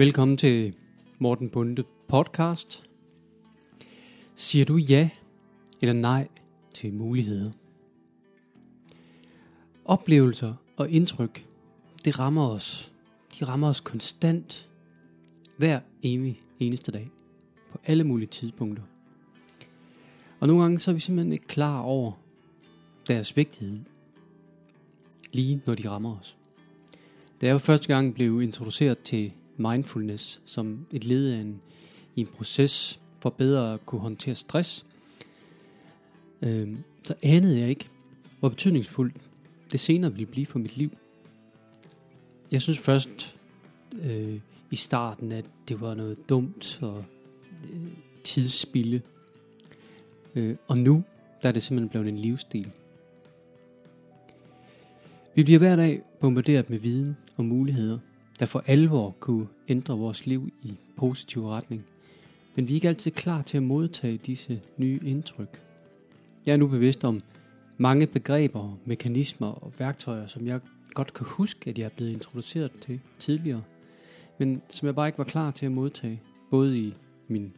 Velkommen til Morten Bunde podcast. Siger du ja eller nej til muligheder? Oplevelser og indtryk, det rammer os. De rammer os konstant, hver evig eneste dag, på alle mulige tidspunkter. Og nogle gange så er vi simpelthen ikke klar over deres vigtighed, lige når de rammer os. Da jeg første gang blev introduceret til mindfulness som et led af en, i en proces for bedre at kunne håndtere stress, øh, så anede jeg ikke, hvor betydningsfuldt det senere ville blive for mit liv. Jeg synes først øh, i starten, at det var noget dumt og øh, tidsspilde. Øh, og nu der er det simpelthen blevet en livsstil. Vi bliver hver dag bombarderet med viden og muligheder, der for alvor kunne ændre vores liv i positiv retning. Men vi er ikke altid klar til at modtage disse nye indtryk. Jeg er nu bevidst om mange begreber, mekanismer og værktøjer, som jeg godt kan huske, at jeg er blevet introduceret til tidligere, men som jeg bare ikke var klar til at modtage, både i min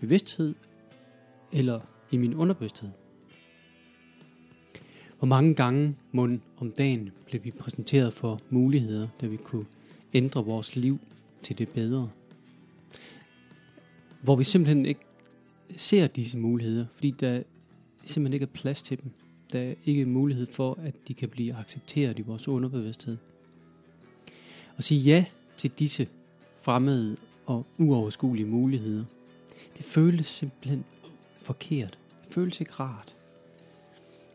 bevidsthed eller i min underbevidsthed. Hvor mange gange mund om dagen blev vi præsenteret for muligheder, der vi kunne ændre vores liv til det bedre. Hvor vi simpelthen ikke ser disse muligheder, fordi der simpelthen ikke er plads til dem. Der er ikke mulighed for, at de kan blive accepteret i vores underbevidsthed. Og sige ja til disse fremmede og uoverskuelige muligheder, det føles simpelthen forkert. Det føles ikke rart.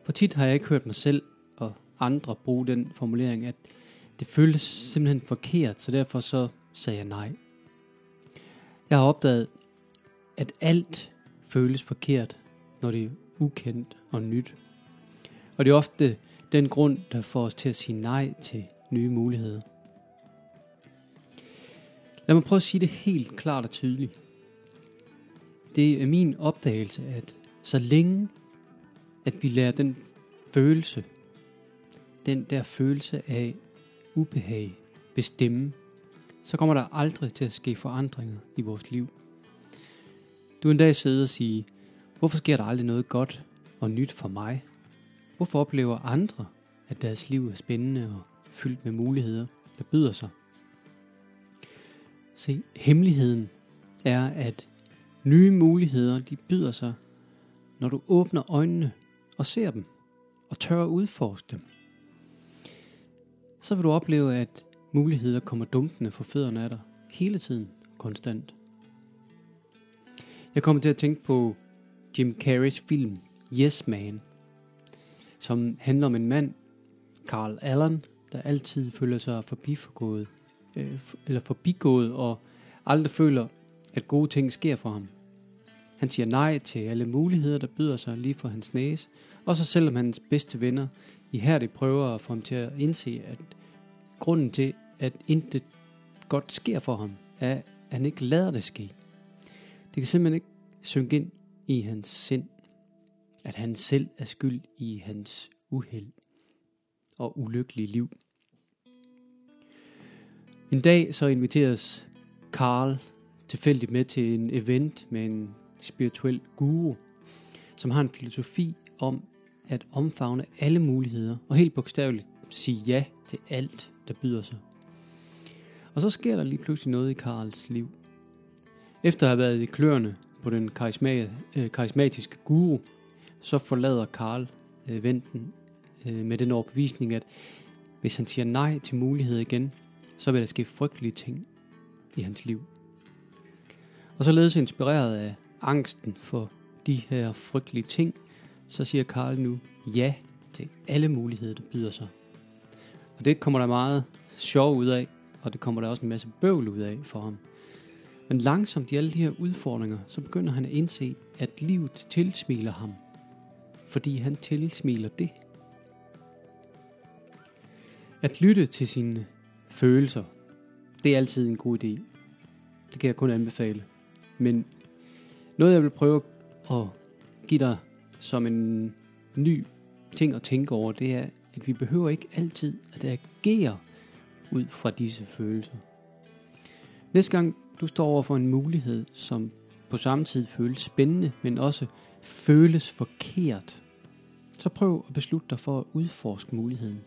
For tit har jeg ikke hørt mig selv og andre bruge den formulering, at det føltes simpelthen forkert, så derfor så sagde jeg nej. Jeg har opdaget, at alt føles forkert, når det er ukendt og nyt. Og det er ofte den grund, der får os til at sige nej til nye muligheder. Lad mig prøve at sige det helt klart og tydeligt. Det er min opdagelse, at så længe at vi lærer den følelse, den der følelse af ubehag bestemme, så kommer der aldrig til at ske forandringer i vores liv. Du en dag sidder og siger, hvorfor sker der aldrig noget godt og nyt for mig? Hvorfor oplever andre, at deres liv er spændende og fyldt med muligheder, der byder sig? Se, hemmeligheden er, at nye muligheder, de byder sig, når du åbner øjnene og ser dem, og tør at udforske dem så vil du opleve, at muligheder kommer dumpende for fødderne af dig hele tiden, konstant. Jeg kommer til at tænke på Jim Carreys film Yes Man, som handler om en mand, Carl Allen, der altid føler sig forbigået, øh, eller forbigået og aldrig føler, at gode ting sker for ham. Han siger nej til alle muligheder, der byder sig lige for hans næse, og så selvom hans bedste venner ihærdigt prøver at få ham til at indse, at grunden til, at intet godt sker for ham, er, at han ikke lader det ske. Det kan simpelthen ikke synke ind i hans sind, at han selv er skyld i hans uheld og ulykkelige liv. En dag så inviteres Karl tilfældigt med til en event med en spirituel guru, som har en filosofi om at omfavne alle muligheder og helt bogstaveligt sige ja til alt, der byder sig. Og så sker der lige pludselig noget i Karls liv. Efter at have været i kløerne på den øh, karismatiske guru, så forlader Karl øh, venten øh, med den overbevisning, at hvis han siger nej til mulighed igen, så vil der ske frygtelige ting i hans liv. Og således inspireret af angsten for de her frygtelige ting, så siger Karl nu ja til alle muligheder, der byder sig. Og det kommer der meget sjov ud af, og det kommer der også en masse bøvl ud af for ham. Men langsomt i alle de her udfordringer, så begynder han at indse, at livet tilsmiler ham, fordi han tilsmiler det. At lytte til sine følelser, det er altid en god idé. Det kan jeg kun anbefale. Men noget jeg vil prøve at give dig som en ny ting at tænke over, det er, at vi behøver ikke altid at agere ud fra disse følelser. Næste gang du står over for en mulighed, som på samme tid føles spændende, men også føles forkert, så prøv at beslutte dig for at udforske muligheden.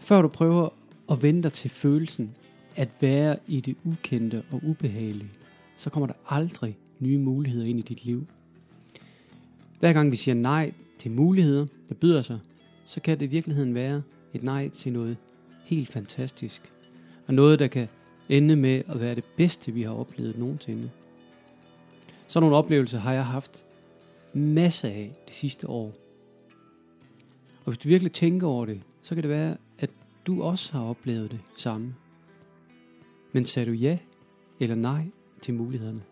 Før du prøver at vente dig til følelsen at være i det ukendte og ubehagelige, så kommer der aldrig nye muligheder ind i dit liv. Hver gang vi siger nej til muligheder, der byder sig, så kan det i virkeligheden være et nej til noget helt fantastisk. Og noget, der kan ende med at være det bedste, vi har oplevet nogensinde. Sådan nogle oplevelser har jeg haft masser af de sidste år. Og hvis du virkelig tænker over det, så kan det være, at du også har oplevet det samme. Men sagde du ja eller nej til mulighederne?